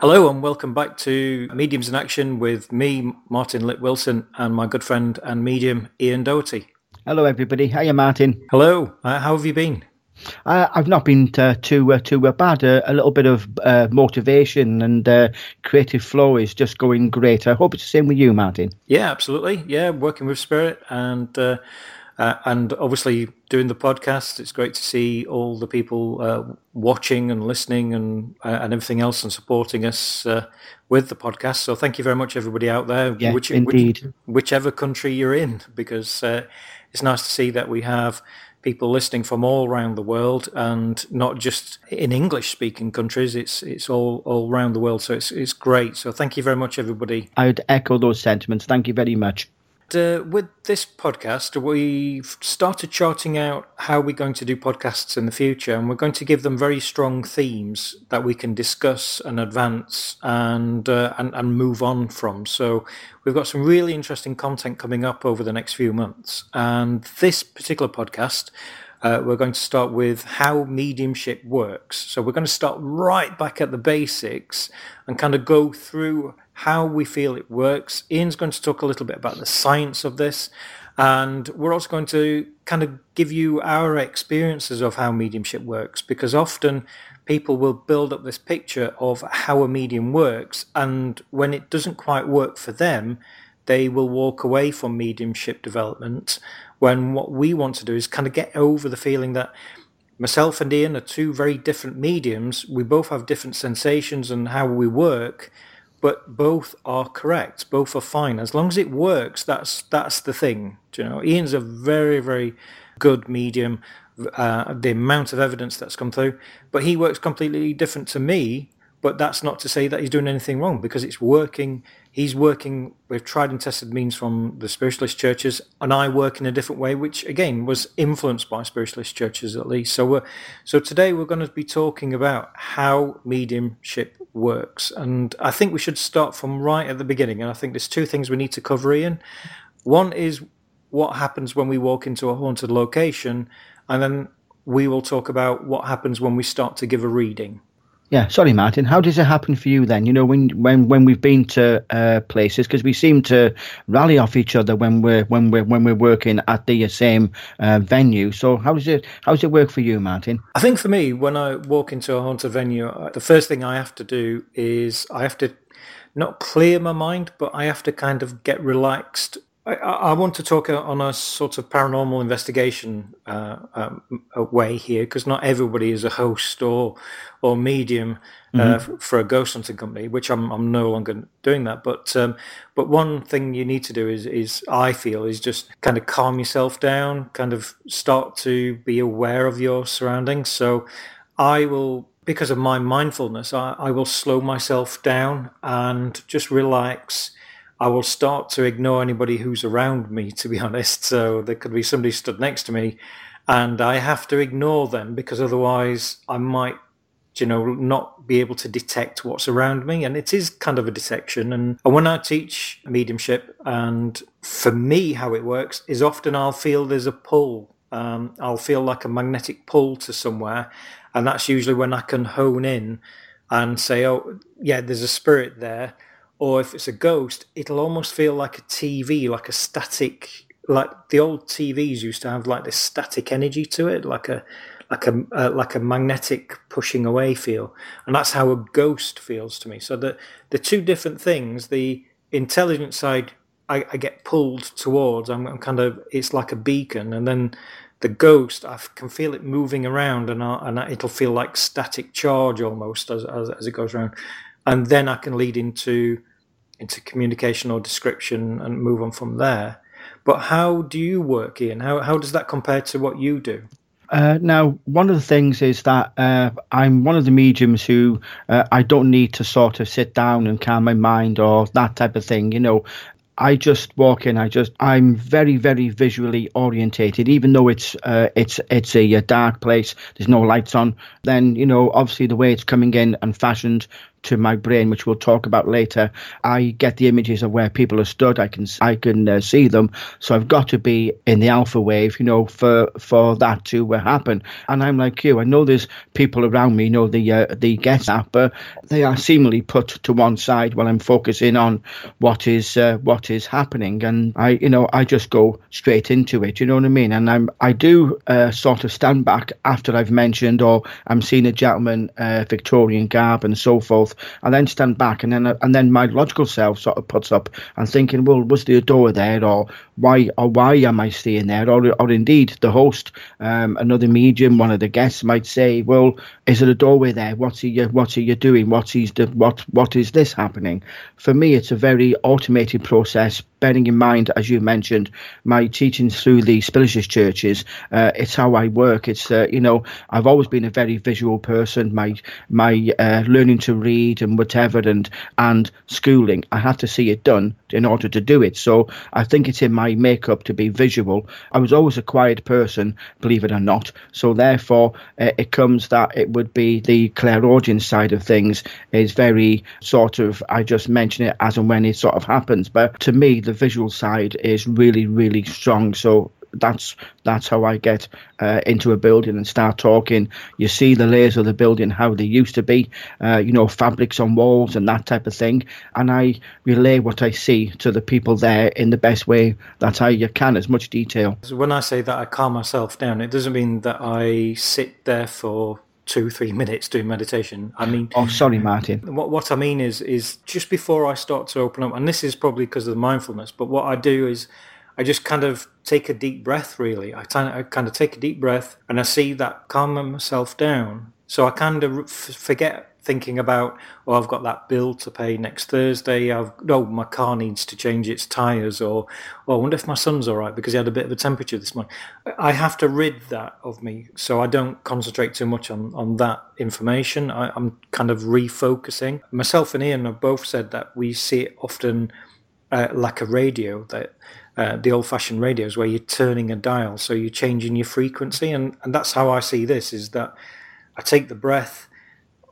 Hello and welcome back to Mediums in Action with me, Martin Litt Wilson, and my good friend and medium Ian Doherty. Hello, everybody. Hiya, Martin. Hello. Uh, how have you been? Uh, I've not been uh, too uh, too bad. Uh, a little bit of uh, motivation and uh, creative flow is just going great. I hope it's the same with you, Martin. Yeah, absolutely. Yeah, working with Spirit and uh, and obviously, doing the podcast, it's great to see all the people uh, watching and listening and uh, and everything else and supporting us uh, with the podcast. So thank you very much, everybody out there, yeah, which, indeed. Which, whichever country you're in, because uh, it's nice to see that we have people listening from all around the world and not just in English speaking countries. It's it's all all around the world. So it's it's great. So thank you very much, everybody. I would echo those sentiments. Thank you very much uh, with this podcast, we've started charting out how we're going to do podcasts in the future, and we're going to give them very strong themes that we can discuss and advance and uh, and, and move on from. So we've got some really interesting content coming up over the next few months, and this particular podcast. Uh, we're going to start with how mediumship works. So we're going to start right back at the basics and kind of go through how we feel it works. Ian's going to talk a little bit about the science of this. And we're also going to kind of give you our experiences of how mediumship works, because often people will build up this picture of how a medium works. And when it doesn't quite work for them, they will walk away from mediumship development. When what we want to do is kind of get over the feeling that myself and Ian are two very different mediums. We both have different sensations and how we work but both are correct. Both are fine as long as it works. That's that's the thing. Do you know, Ian's a very very good medium. Uh, the amount of evidence that's come through, but he works completely different to me. But that's not to say that he's doing anything wrong because it's working. He's working with tried and tested means from the spiritualist churches, and I work in a different way, which again was influenced by spiritualist churches at least. So, we're, so today we're going to be talking about how mediumship works. And I think we should start from right at the beginning. And I think there's two things we need to cover, Ian. One is what happens when we walk into a haunted location, and then we will talk about what happens when we start to give a reading. Yeah, sorry, Martin. How does it happen for you then? You know, when when when we've been to uh, places because we seem to rally off each other when we're when we're when we're working at the same uh, venue. So how does it how does it work for you, Martin? I think for me, when I walk into a haunted venue, uh, the first thing I have to do is I have to not clear my mind, but I have to kind of get relaxed I, I, want to talk on a sort of paranormal investigation uh, um, way here, because not everybody is a host or or medium uh, mm-hmm. for a ghost hunting company, which I'm I'm no longer doing that. But um, but one thing you need to do is is I feel is just kind of calm yourself down, kind of start to be aware of your surroundings. So I will because of my mindfulness, I, I will slow myself down and just relax I will start to ignore anybody who's around me, to be honest. So there could be somebody stood next to me, and I have to ignore them because otherwise I might, you know, not be able to detect what's around me. And it is kind of a detection. And, when I teach mediumship, and for me, how it works is often I'll feel there's a pull. Um, I'll feel like a magnetic pull to somewhere, and that's usually when I can hone in and say, "Oh, yeah, there's a spirit there." Or if it's a ghost, it'll almost feel like a TV, like a static, like the old TVs used to have like this static energy to it, like a like a uh, like a magnetic pushing away feel, and that's how a ghost feels to me. So the the two different things, the intelligent side, I, I get pulled towards. I'm, I'm, kind of it's like a beacon, and then the ghost, I can feel it moving around, and I, and it'll feel like static charge almost as, as as it goes around, and then I can lead into into communication or description and move on from there. But how do you work, Ian? How how does that compare to what you do? Uh, now, one of the things is that uh, I'm one of the mediums who uh, I don't need to sort of sit down and calm my mind or that type of thing. You know, I just walk in. I just I'm very very visually orientated. Even though it's uh, it's it's a, a, dark place, there's no lights on. Then you know obviously the way it's coming in and fashioned to my brain, which we'll talk about later. I get the images of where people are stood. I can I can uh, see them. So I've got to be in the alpha wave, you know, for for that to uh, happen. And I'm like you. I know there's people around me, you know, the uh, the guest app, but they are seemingly put to one side while I'm focusing on what is uh, what is happening. And I, you know, I just go straight into it. You know what I mean? And I'm I do uh, sort of stand back after I've mentioned or I'm seeing a gentleman uh, Victorian garb and so forth. I then stand back and then and then my logical self sort of puts up and thinking, well, was there a door there or why or why am I staying there? Or or indeed the host, um, another medium, one of the guests might say, well, is there a doorway there? What's he what's he you doing? What's he what what is this happening? For me, it's a very automated process bearing in mind, as you mentioned, my teaching through the spiritualist churches, uh, it's how I work. It's uh, you know I've always been a very visual person. My my uh, learning to read and whatever and and schooling, I had to see it done in order to do it. So I think it's in my makeup to be visual. I was always a quiet person, believe it or not. So therefore, uh, it comes that it would be the clairaudient side of things is very sort of I just mention it as and when it sort of happens. But to me, the visual side is really, really strong. So that's that's how I get uh, into a building and start talking. You see the layers of the building how they used to be, uh, you know, fabrics on walls and that type of thing, and I relay what I see to the people there in the best way that I can, as much detail. So when I say that I calm myself down, it doesn't mean that I sit there for two, three minutes doing meditation. I mean, oh, sorry, Martin. What what I mean is is just before I start to open up, and this is probably because of the mindfulness. But what I do is I just kind of take a deep breath. Really, I kind of, I kind of take a deep breath, and I see that calming myself down. So I kind of forget thinking about, oh, I've got that bill to pay next Thursday. I've no, my car needs to change its tires, or oh, I wonder if my son's all right because he had a bit of a temperature this morning. I have to rid that of me, so I don't concentrate too much on on that information. I, I'm kind of refocusing. Myself and Ian have both said that we see it often uh, like a radio that. Uh, the old-fashioned radios where you're turning a dial, so you're changing your frequency, and, and that's how I see this. Is that I take the breath,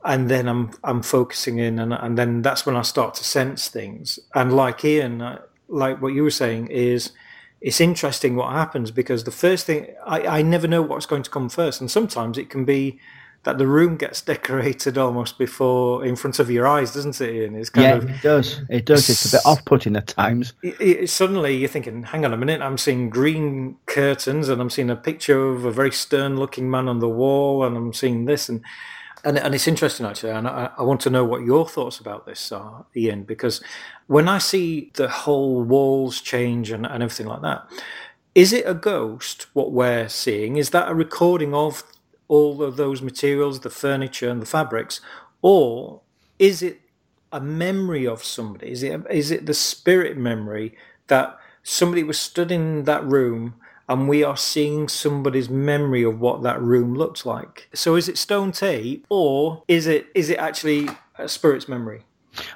and then I'm I'm focusing in, and and then that's when I start to sense things. And like Ian, uh, like what you were saying, is it's interesting what happens because the first thing I, I never know what's going to come first, and sometimes it can be that the room gets decorated almost before in front of your eyes, doesn't it? Ian? It's kind yeah, of, it does. It does. It's a bit off-putting at times. It, it, suddenly you're thinking, "Hang on a minute! I'm seeing green curtains, and I'm seeing a picture of a very stern-looking man on the wall, and I'm seeing this, and and, and it's interesting actually, and I, I, want to know what your thoughts about this are, Ian, because when I see the whole walls change and, and everything like that, is it a ghost? What we're seeing is that a recording of all of those materials, the furniture and the fabrics, or is it a memory of somebody? Is it is it the spirit memory that somebody was stood in that room? and we are seeing somebody's memory of what that room looked like. So is it stone tape or is it is it actually a spirit's memory?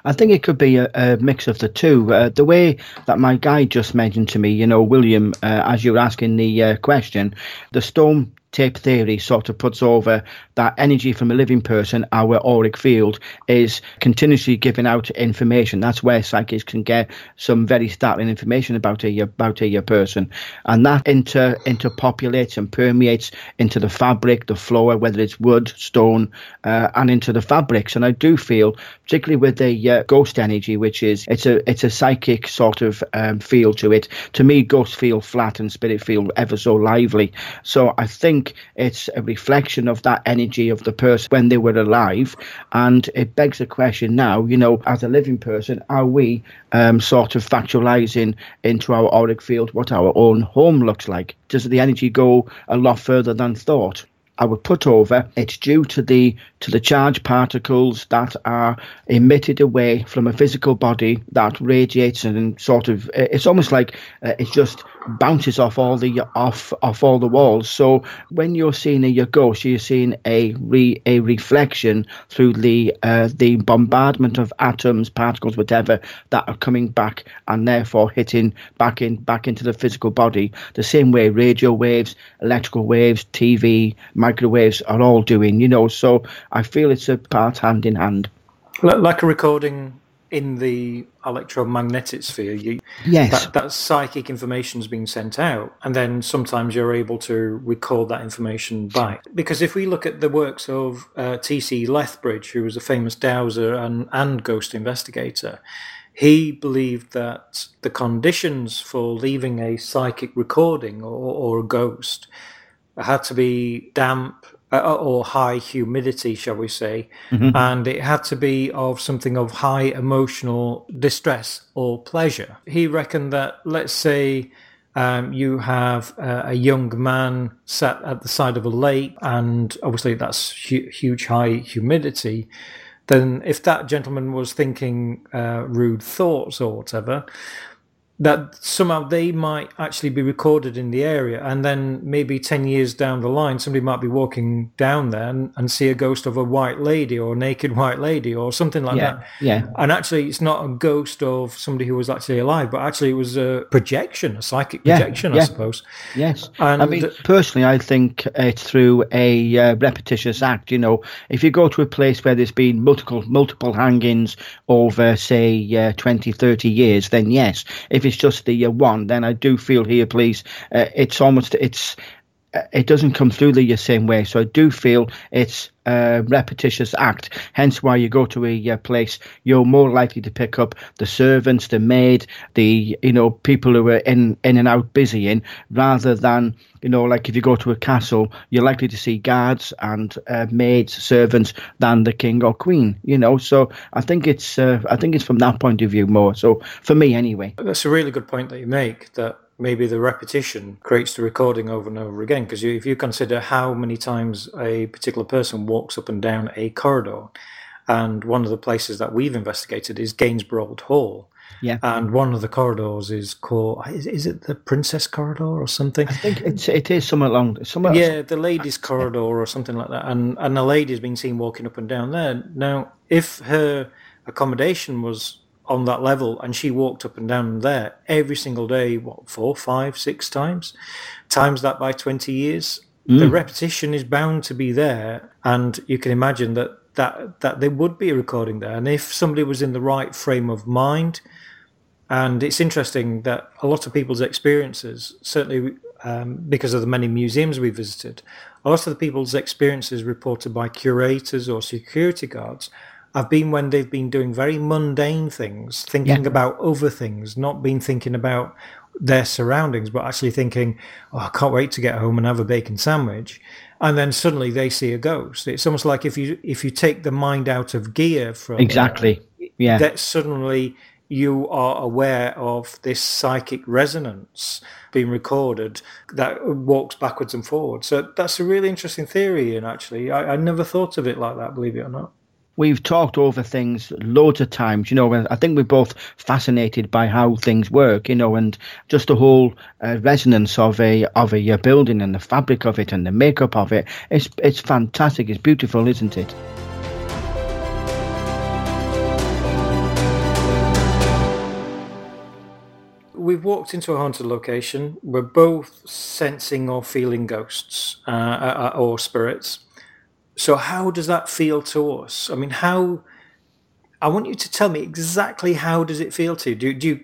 I think it could be a, a mix of the two. Uh, the way that my guide just mentioned to me, you know, William, uh, as you were asking the uh, question, the stone tape theory sort of puts over that energy from a living person, our auric field, is continuously giving out information. That's where psychics can get some very startling information about a about a person, and that inter interpopulates and permeates into the fabric, the floor, whether it's wood, stone, uh, and into the fabrics. And I do feel, particularly with the uh, ghost energy, which is it's a it's a psychic sort of um, feel to it. To me, ghosts feel flat and spirit feel ever so lively. So I think it's a reflection of that energy of the person when they were alive. And it begs the question now, you know, as a living person, are we um, sort of factualizing into our auric field what our own home looks like? Does the energy go a lot further than thought? I would put over it's due to the to the charged particles that are emitted away from a physical body that radiates and sort of it's almost like uh, it just bounces off all the off off all the walls so when you're seeing a ghost you're seeing a re, a reflection through the uh, the bombardment of atoms particles whatever that are coming back and therefore hitting back in back into the physical body the same way radio waves electrical waves tv microwaves are all doing, you know. So I feel it's a part hand in hand. Like a recording in the electromagnetic sphere, you, yes, that, that psychic information is being sent out, and then sometimes you're able to record that information back. Because if we look at the works of uh, T.C. Lethbridge, who was a famous dowser and, and ghost investigator, he believed that the conditions for leaving a psychic recording or, or a ghost had to be damp uh, or high humidity, shall we say, mm-hmm. and it had to be of something of high emotional distress or pleasure. He reckoned that, let's say, um, you have uh, a young man sat at the side of a lake, and obviously that's hu- huge high humidity. Then, if that gentleman was thinking uh, rude thoughts or whatever, that somehow they might actually be recorded in the area and then maybe 10 years down the line somebody might be walking down there and, and see a ghost of a white lady or a naked white lady or something like yeah, that. yeah. And actually it's not a ghost of somebody who was actually alive but actually it was a projection a psychic projection yeah, yeah. i suppose. Yes. And i mean personally i think it's through a uh, repetitious act you know. If you go to a place where there's been multiple multiple hangings over say uh, 20 30 years then yes. If it's just the uh, one, then I do feel here, please, uh, it's almost it's it doesn't come through the same way. So I do feel it's a repetitious act. Hence why you go to a, a, place, you're more likely to pick up the servants, the maid, the you know people who are in in and out busy in, rather than you know like if you go to a castle, you're likely to see guards and uh, maids, servants than the king or queen. You know, so I think it's uh, I think it's from that point of view more. So for me, anyway. That's a really good point that you make. That maybe the repetition creates the recording over and over again. Because if you consider how many times a particular person walks up and down a corridor, and one of the places that we've investigated is Gainsborough Old Hall. Yeah. And one of the corridors is called is, is it the Princess Corridor or something? I think it's it is somewhere along somewhere Yeah, the ladies corridor or something like that. And and a lady's been seen walking up and down there. Now, if her accommodation was on that level, and she walked up and down there every single day, what four, five, six times, times that by twenty years. Mm. The repetition is bound to be there, and you can imagine that that that there would be a recording there. And if somebody was in the right frame of mind, and it's interesting that a lot of people's experiences, certainly um, because of the many museums we visited, a lot of the people's experiences reported by curators or security guards have been when they've been doing very mundane things, thinking yeah. about other things, not been thinking about their surroundings, but actually thinking, oh, I can't wait to get home and have a bacon sandwich. And then suddenly they see a ghost. It's almost like if you if you take the mind out of gear from exactly, yeah, that suddenly you are aware of this psychic resonance being recorded that walks backwards and forwards. So that's a really interesting theory, and actually, I, I never thought of it like that. Believe it or not we've talked over things loads of times, you know, I think we're both fascinated by how things work, you know, and just the whole uh, resonance of a of a, a building and the fabric of it and the makeup of it. It's it's fantastic. It's beautiful, isn't it? We've walked into a haunted location. We're both sensing or feeling ghosts uh, uh, or spirits so how does that feel to us? I mean, how? I want you to tell me exactly how does it feel to you? Do, do you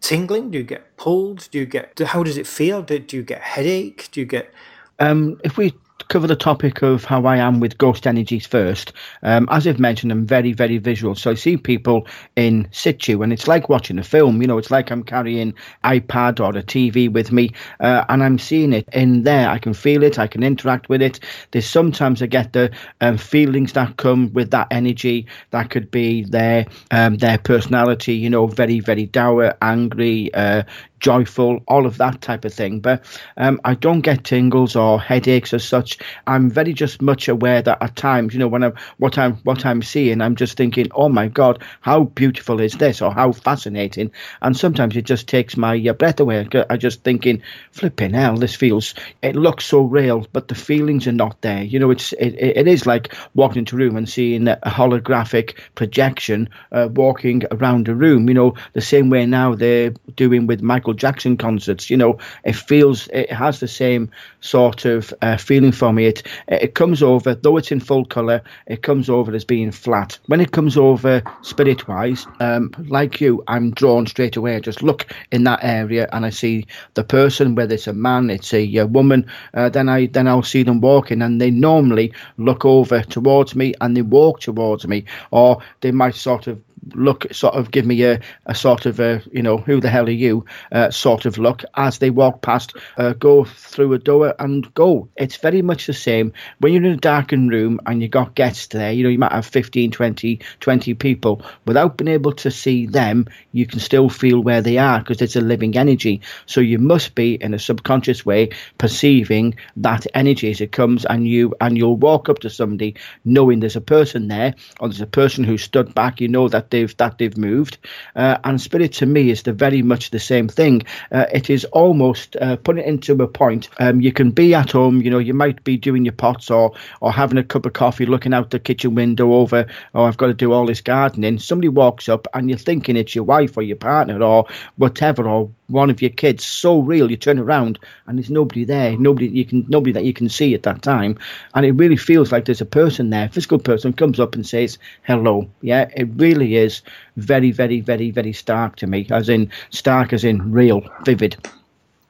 tingling? Do you get pulled? Do you get? How does it feel? Do, do you get headache? Do you get? Um, if we cover the topic of how I am with ghost energies first. Um, as I've mentioned, I'm very, very visual. So I see people in situ, and it's like watching a film. You know, it's like I'm carrying iPad or a TV with me, uh, and I'm seeing it in there. I can feel it. I can interact with it. There's sometimes I get the um, feelings that come with that energy. That could be their um, their personality. You know, very, very dour, angry, uh, joyful, all of that type of thing. But um, I don't get tingles or headaches as such. I'm very just much aware that at times, you know, when I'm what I'm what I'm seeing, I'm just thinking, oh my god, how beautiful is this, or how fascinating. And sometimes it just takes my uh, breath away. I just thinking, flipping hell, this feels. It looks so real, but the feelings are not there. You know, it's it, it is like walking into a room and seeing a holographic projection uh, walking around a room. You know, the same way now they're doing with Michael Michael Jackson concerts. You know, it feels it has the same sort of uh, feeling for me. It it comes over though it's in full color. It comes over as being flat. When it comes over spirit wise, um, like you, I'm drawn straight away. I just look in that area and I see the person, whether it's a man, it's a, a woman. Uh, then I then I'll see them walking, and they normally look over towards me and they walk towards me, or they might sort of look sort of give me a, a sort of a you know who the hell are you uh, sort of look as they walk past uh, go through a door and go. It's very much the same. When you're in a darkened room and you got guests there you know you might have 15 20 20 people without being able to see them you can still feel where they are because it's a living energy. So you must be in a subconscious way perceiving that energy as it comes and you and you'll walk up to somebody knowing there's a person there or there's a person who stood back. You know that they've that they've moved. Uh, and spirit to me is the very much the same thing. Uh, it is almost uh, putting it into a point. Um, you can be at home, you know, you might be doing your pots or or having a cup of coffee, looking out the kitchen window over. Oh, I've got to do all this gardening. Somebody walks up and you're thinking it's your wife or your partner or whatever or one of your kids so real you turn around and there's nobody there nobody you can nobody that you can see at that time. And it really feels like there's a person there a physical person comes up and says hello. Yeah it really is very very very very stark to me as in stark as in real vivid.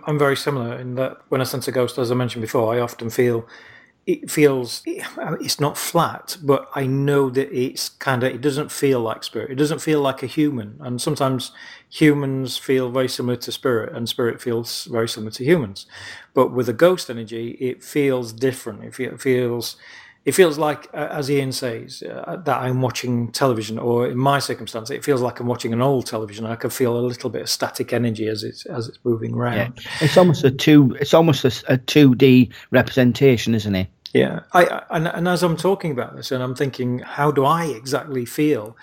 I'm very similar in that when i sense a ghost as i mentioned before i often feel it feels it's not flat, but I know that it's kind of it doesn't feel like spirit. It doesn't feel like a human, and sometimes humans feel very similar to spirit, and spirit feels very similar to humans. But with a ghost energy, it feels different. It feels it feels like, uh, as Ian says, uh, that I'm watching television, or in my circumstance, it feels like I'm watching an old television. I can feel a little bit of static energy as it's as it's moving around. Yeah. It's almost a two. It's almost a two D representation, isn't it? Yeah, I, and, and as I'm talking about this, and I'm thinking, how do I exactly feel?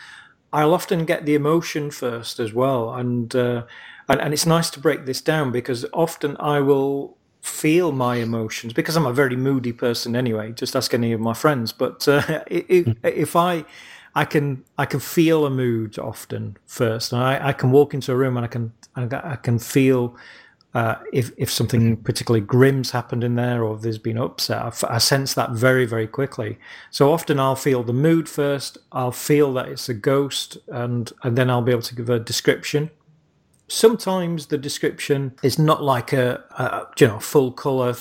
I'll often get the emotion first as well, and uh, and, and it's nice to break this down because often I will feel my emotions because I'm a very moody person anyway. Just ask any of my friends. But uh, if, if I I can I can feel a mood often first, and I, I can walk into a room and I can I can feel uh, if if something particularly grim's happened in there or there's been upset, I, sense that very very quickly. So often I'll feel the mood first. I'll feel that it's a ghost, and and then I'll be able to give a description. Sometimes the description is not like a, a you know full color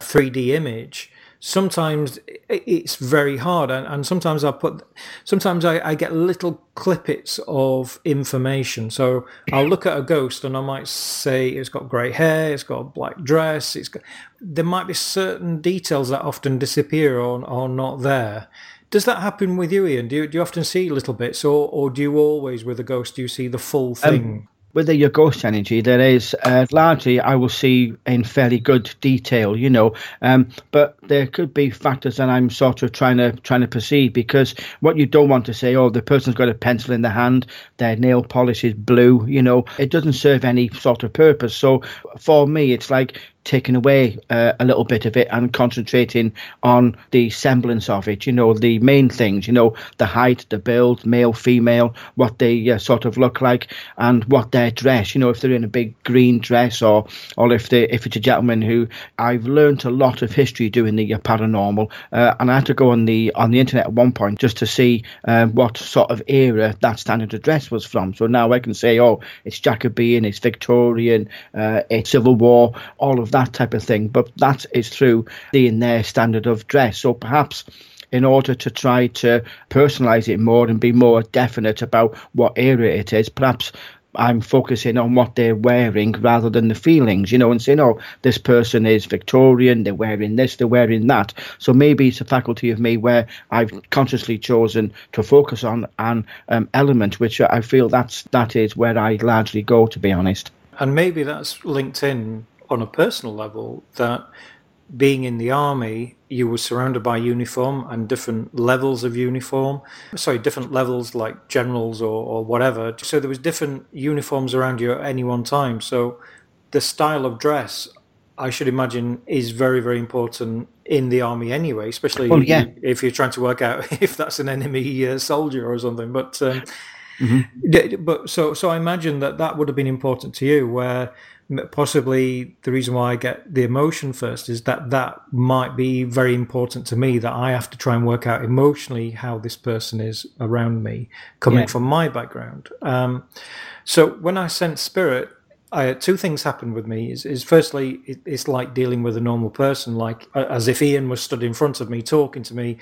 3D image sometimes it's very hard and, and sometimes i put sometimes I, I, get little clippets of information. So i'll look at a ghost and i might say it's got grey hair it's got a black dress it's got there might be certain details that often disappear or are not there. Does that happen with you ian? Do you, do you often see little bits or, or do you always with a ghost do you see the full um, thing? um, with the, your ghost energy, there is uh, largely I will see in fairly good detail, you know, um, but there could be factors that I'm sort of trying to trying to perceive because what you don't want to say, oh, the person's got a pencil in the hand, their nail polish is blue, you know, it doesn't serve any sort of purpose. So for me, it's like taking away uh, a little bit of it and concentrating on the semblance of it. You know, the main things. You know, the height, the build, male, female, what they uh, sort of look like, and what their dress. You know, if they're in a big green dress, or or if they if it's a gentleman who I've learned a lot of history doing the paranormal, uh, and I had to go on the on the internet at one point just to see um, what sort of era that standard dress was from. So now I can say, oh, it's Jacobean, it's Victorian, uh, it's Civil War, all of that type of thing. But that is through seeing their standard of dress. So perhaps in order to try to personalize it more and be more definite about what area it is, perhaps I'm focusing on what they're wearing rather than the feelings, you know, and saying, oh, this person is Victorian, they're wearing this, they're wearing that. So maybe it's a faculty of me where I've consciously chosen to focus on an um, element which I feel that's that is where I largely go, to be honest. And maybe that's linked in on a personal level that being in the army, you were surrounded by uniform and different levels of uniform. Sorry, different levels like generals or, or whatever. So there was different uniforms around you at any one time. So the style of dress, I should imagine, is very, very important in the army anyway, especially well, yeah. if you're trying to work out if that's an enemy uh, soldier or something. But um, Mm-hmm. But so so I imagine that that would have been important to you, where possibly the reason why I get the emotion first is that that might be very important to me that I have to try and work out emotionally how this person is around me coming yeah. from my background. Um, so when I sense spirit, I, two things happen with me. Is, is firstly, it, it's like dealing with a normal person, like as if Ian was stood in front of me talking to me,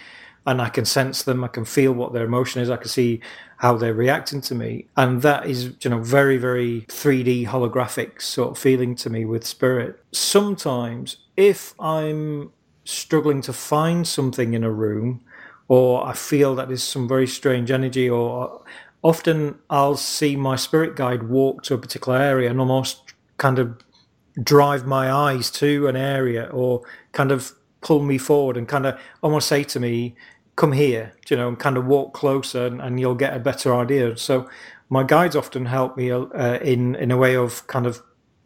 and I can sense them. I can feel what their emotion is. I can see how they're reacting to me, and that is you know very very 3D holographic sort of feeling to me with spirit. Sometimes, if I'm struggling to find something in a room, or I feel that there's some very strange energy, or often I'll see my spirit guide walk to a particular area and almost kind of drive my eyes to an area or kind of pull me forward and kind of almost say to me, come here, you know, and kind of walk closer and, and you'll get a better idea. So my guides often help me uh, in, in a way of kind of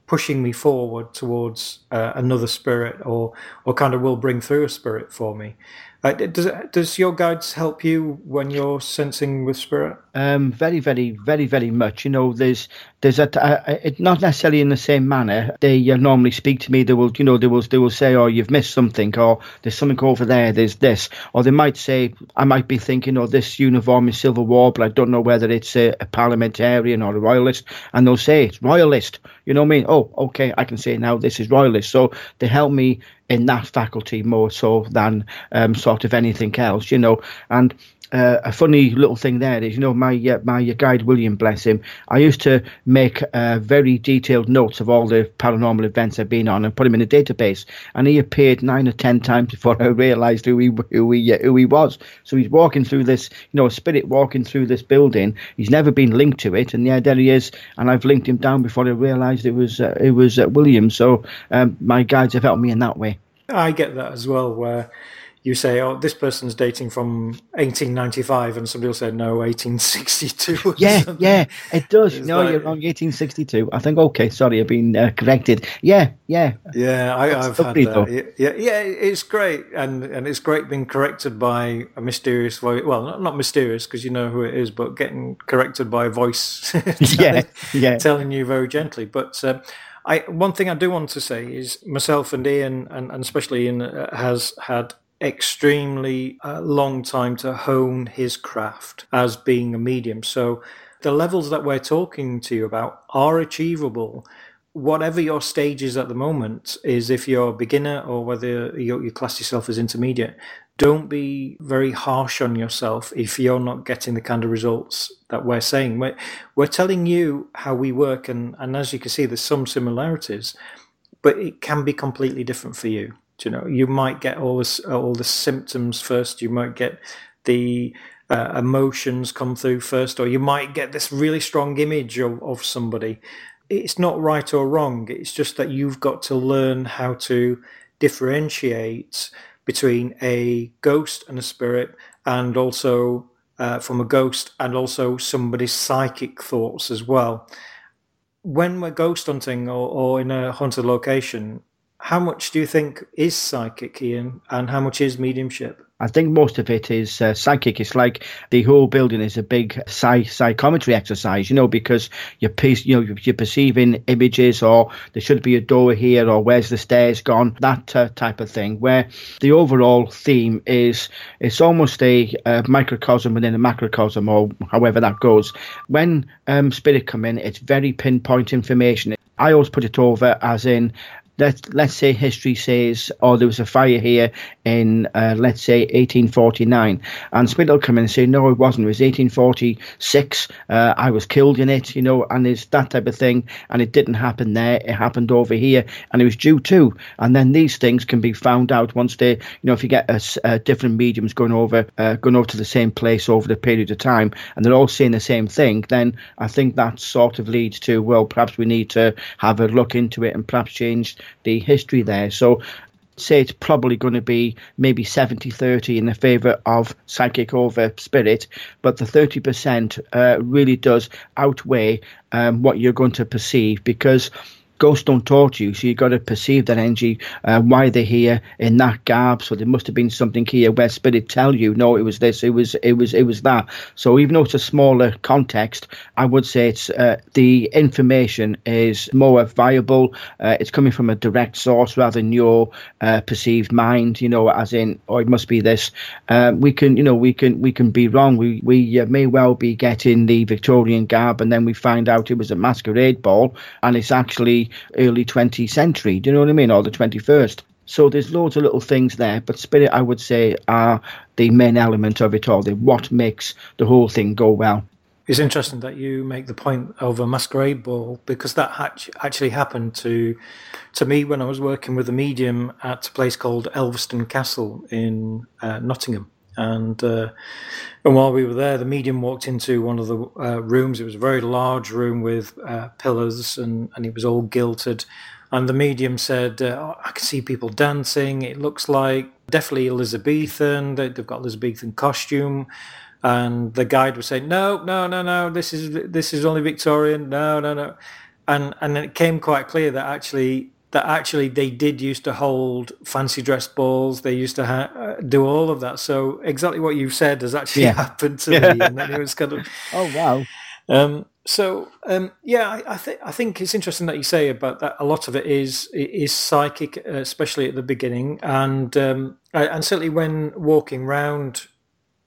pushing me forward towards uh, another spirit or, or kind of will bring through a spirit for me. Uh, does does your guides help you when you're sensing with spirit? Um, very, very, very, very much. You know, there's there's a not necessarily in the same manner. They uh, normally speak to me. They will, you know, they will they will say, "Oh, you've missed something," or "There's something over there." There's this, or they might say, "I might be thinking, oh, this uniform is Civil War, but I don't know whether it's a, a parliamentarian or a royalist," and they'll say it's royalist. You know what I mean? Oh, okay, I can say now this is royalist. So they help me in that faculty more so than um, sort of anything else, you know. And uh, a funny little thing there is, you know, my uh, my guide William, bless him. I used to make uh, very detailed notes of all the paranormal events I've been on and put him in a database. And he appeared nine or ten times before I realised who he who he uh, who he was. So he's walking through this, you know, a spirit walking through this building. He's never been linked to it, and yeah, there he is. And I've linked him down before I realised it was uh, it was uh, William. So um, my guides have helped me in that way. I get that as well, where you say, "Oh, this person's dating from 1895," and somebody will say, "No, 1862." Yeah, something. yeah, it does. It's no, like, you're wrong. 1862. I think. Okay, sorry, I've been uh, corrected. Yeah, yeah, yeah. I, have had that. Yeah, yeah, it's great, and and it's great being corrected by a mysterious voice. Well, not, not mysterious because you know who it is, but getting corrected by a voice. telling, yeah, yeah, telling you very gently, but. Um, I, one thing I do want to say is myself and Ian, and, and especially Ian, uh, has had extremely uh, long time to hone his craft as being a medium. So the levels that we're talking to you about are achievable. Whatever your stage is at the moment is if you're a beginner or whether you, you class yourself as intermediate, don't be very harsh on yourself if you're not getting the kind of results that we're saying. We're, we're telling you how we work, and, and as you can see, there's some similarities, but it can be completely different for you. You know, you might get all this, all the symptoms first. You might get the uh, emotions come through first, or you might get this really strong image of, of somebody. It's not right or wrong. It's just that you've got to learn how to differentiate between a ghost and a spirit, and also uh, from a ghost and also somebody's psychic thoughts as well. When we're ghost hunting or, or in a haunted location, how much do you think is psychic, Ian, and how much is mediumship? I think most of it is uh, psychic. It's like the whole building is a big psy- psychometry exercise, you know, because you're, you know, you're perceiving images or there should be a door here or where's the stairs gone, that uh, type of thing. Where the overall theme is it's almost a, a microcosm within a macrocosm or however that goes. When um, spirit come in, it's very pinpoint information. I always put it over as in let let's say history says, oh, there was a fire here in uh, let's say 1849, and Smith will come in and say, no, it wasn't. It was 1846. Uh, I was killed in it, you know, and it's that type of thing, and it didn't happen there. It happened over here, and it was due to. And then these things can be found out once they, you know, if you get a, a different mediums going over uh, going over to the same place over the period of time, and they're all saying the same thing, then I think that sort of leads to well, perhaps we need to have a look into it and perhaps change the history there. So say it's probably going to be maybe 70 30 in the favor of psychic over spirit, but the 30% uh, really does outweigh um, what you're going to perceive because ghosts don't talk to you, so you've got to perceive that energy, uh, why they're here in that garb. So there must have been something here where spirit tell you, no, it was this, it was, it was, it was that. So even though it's a smaller context, I would say it's uh, the information is more viable. Uh, it's coming from a direct source rather than your uh, perceived mind. You know, as in, oh, it must be this. Um, we can, you know, we can, we can be wrong. We we uh, may well be getting the Victorian garb, and then we find out it was a masquerade ball, and it's actually early 20th century. Do you know what I mean, or the 21st? So there's loads of little things there, but spirit, I would say, are the main element of it all. The what makes the whole thing go well. It's interesting that you make the point of a masquerade ball because that actually happened to to me when I was working with a medium at a place called Elvaston Castle in uh, Nottingham. And uh, and while we were there, the medium walked into one of the uh, rooms. It was a very large room with uh, pillars, and, and it was all gilded. And the medium said, uh, oh, "I can see people dancing. It looks like definitely Elizabethan. They've got Elizabethan costume." And the guide was saying, "No, no, no, no. This is this is only Victorian. No, no, no." And and it came quite clear that actually that actually they did used to hold fancy dress balls. They used to ha- uh, do all of that. So exactly what you said has actually yeah. happened to me, and it was kind of oh wow. Um, so um, yeah, I, I think I think it's interesting that you say about that. A lot of it is is psychic, uh, especially at the beginning, and um, and certainly when walking around,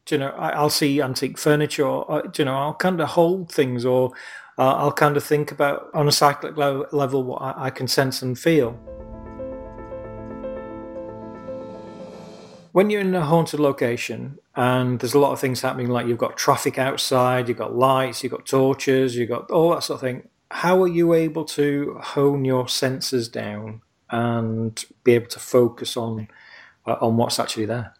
you know, I, will see antique furniture, or, you know, I'll kind of hold things, or uh, I'll kind of think about on a psychic level, level what I, I can sense and feel. When you're in a haunted location and there's a lot of things happening, like you've got traffic outside, you've got lights, you've got torches, you've got all that sort of thing, how are you able to hone your senses down and be able to focus on uh, on what's actually there?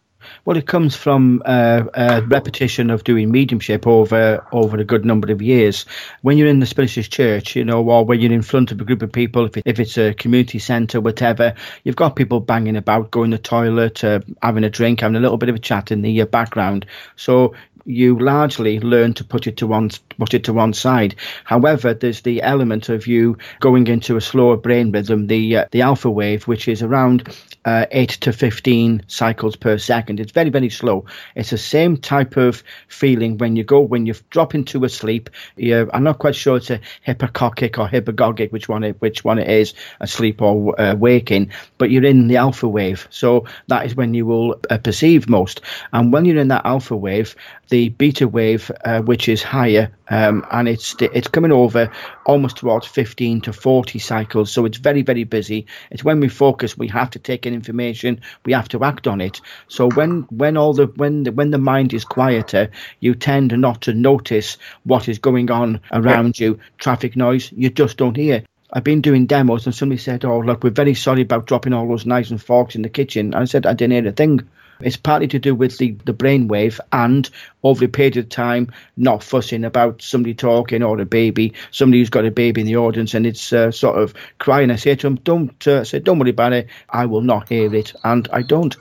Well, it comes from uh, a repetition of doing mediumship over over a good number of years. When you're in the Spiritist church, you know, or when you're in front of a group of people, if, it, if it's a community centre, whatever, you've got people banging about, going to the toilet, uh, having a drink, having a little bit of a chat in the uh, background. So you largely learn to put it to one put it to one side. However, there's the element of you going into a slower brain rhythm, the uh, the alpha wave, which is around uh, 8 to 15 cycles per second. It's very, very slow. It's the same type of feeling when you go, when you drop into a sleep. you I'm not quite sure it's a hypnagogic or hypnagogic, which one it, which one it is, asleep or uh, waking, but you're in the alpha wave. So that is when you will uh, perceive most. And when you're in that alpha wave, the beta wave, uh, which is higher, um, and it's it's coming over almost towards 15 to 40 cycles. So it's very very busy. It's when we focus, we have to take in information, we have to act on it. So when when all the when the, when the mind is quieter, you tend not to notice what is going on around you. Traffic noise, you just don't hear. I've been doing demos and somebody said, "Oh, look, we're very sorry about dropping all those knives and forks in the kitchen." I said, "I didn't hear a thing." It's partly to do with the, the brainwave and over a period of time not fussing about somebody talking or a baby, somebody who's got a baby in the audience and it's uh, sort of crying. I say to them, don't, uh, say, don't worry about it. I will not hear it. And I don't.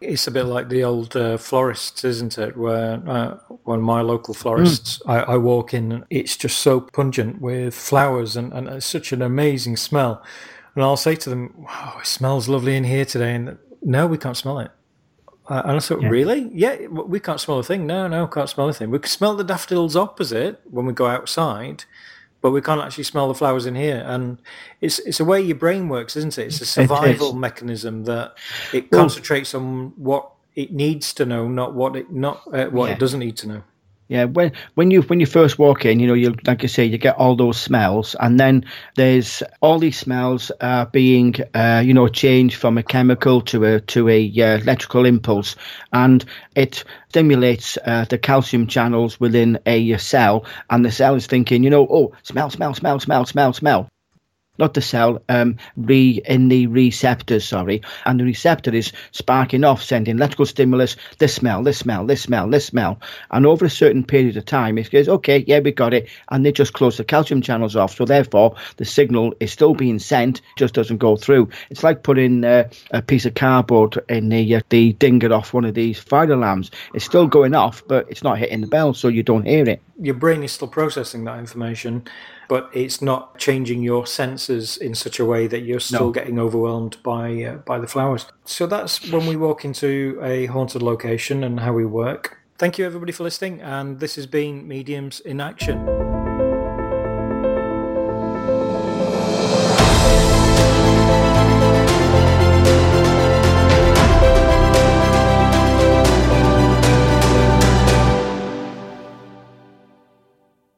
It's a bit like the old uh, florists, isn't it? Where uh, one of my local florists, mm. I, I, walk in, and it's just so pungent with flowers, and, and it's such an amazing smell. And I'll say to them, "Wow, it smells lovely in here today." And no, we can't smell it. Uh, and I thought, yeah. really? Yeah, we can't smell a thing. No, no, can't smell a thing. We can smell the daffodils opposite when we go outside, but we can't actually smell the flowers in here. And it's it's a way your brain works, isn't it? It's a survival it mechanism that it concentrates on what it needs to know, not what it not uh, what yeah. it doesn't need to know. Yeah, when when you when you first walk in, you know, you like you say, you get all those smells, and then there's all these smells uh, being, uh, you know, changed from a chemical to a to a uh, electrical impulse, and it stimulates uh, the calcium channels within a cell, and the cell is thinking, you know, oh, smell, smell, smell, smell, smell, smell not the cell, um, re in the receptors, sorry, and the receptor is sparking off, sending electrical stimulus, this smell, this smell, this smell, this smell, and over a certain period of time, it goes, okay, yeah, we got it, and they just close the calcium channels off, so therefore the signal is still being sent, just doesn't go through. It's like putting uh, a piece of cardboard in the uh, the dinger off one of these fire alarms. It's still going off, but it's not hitting the bell, so you don't hear it. Your brain is still processing that information, but it's not changing your senses in such a way that you're still No. getting overwhelmed by uh, by the flowers. So that's when we walk into a haunted location and how we work. Thank you everybody for listening, and this has been Mediums in Action.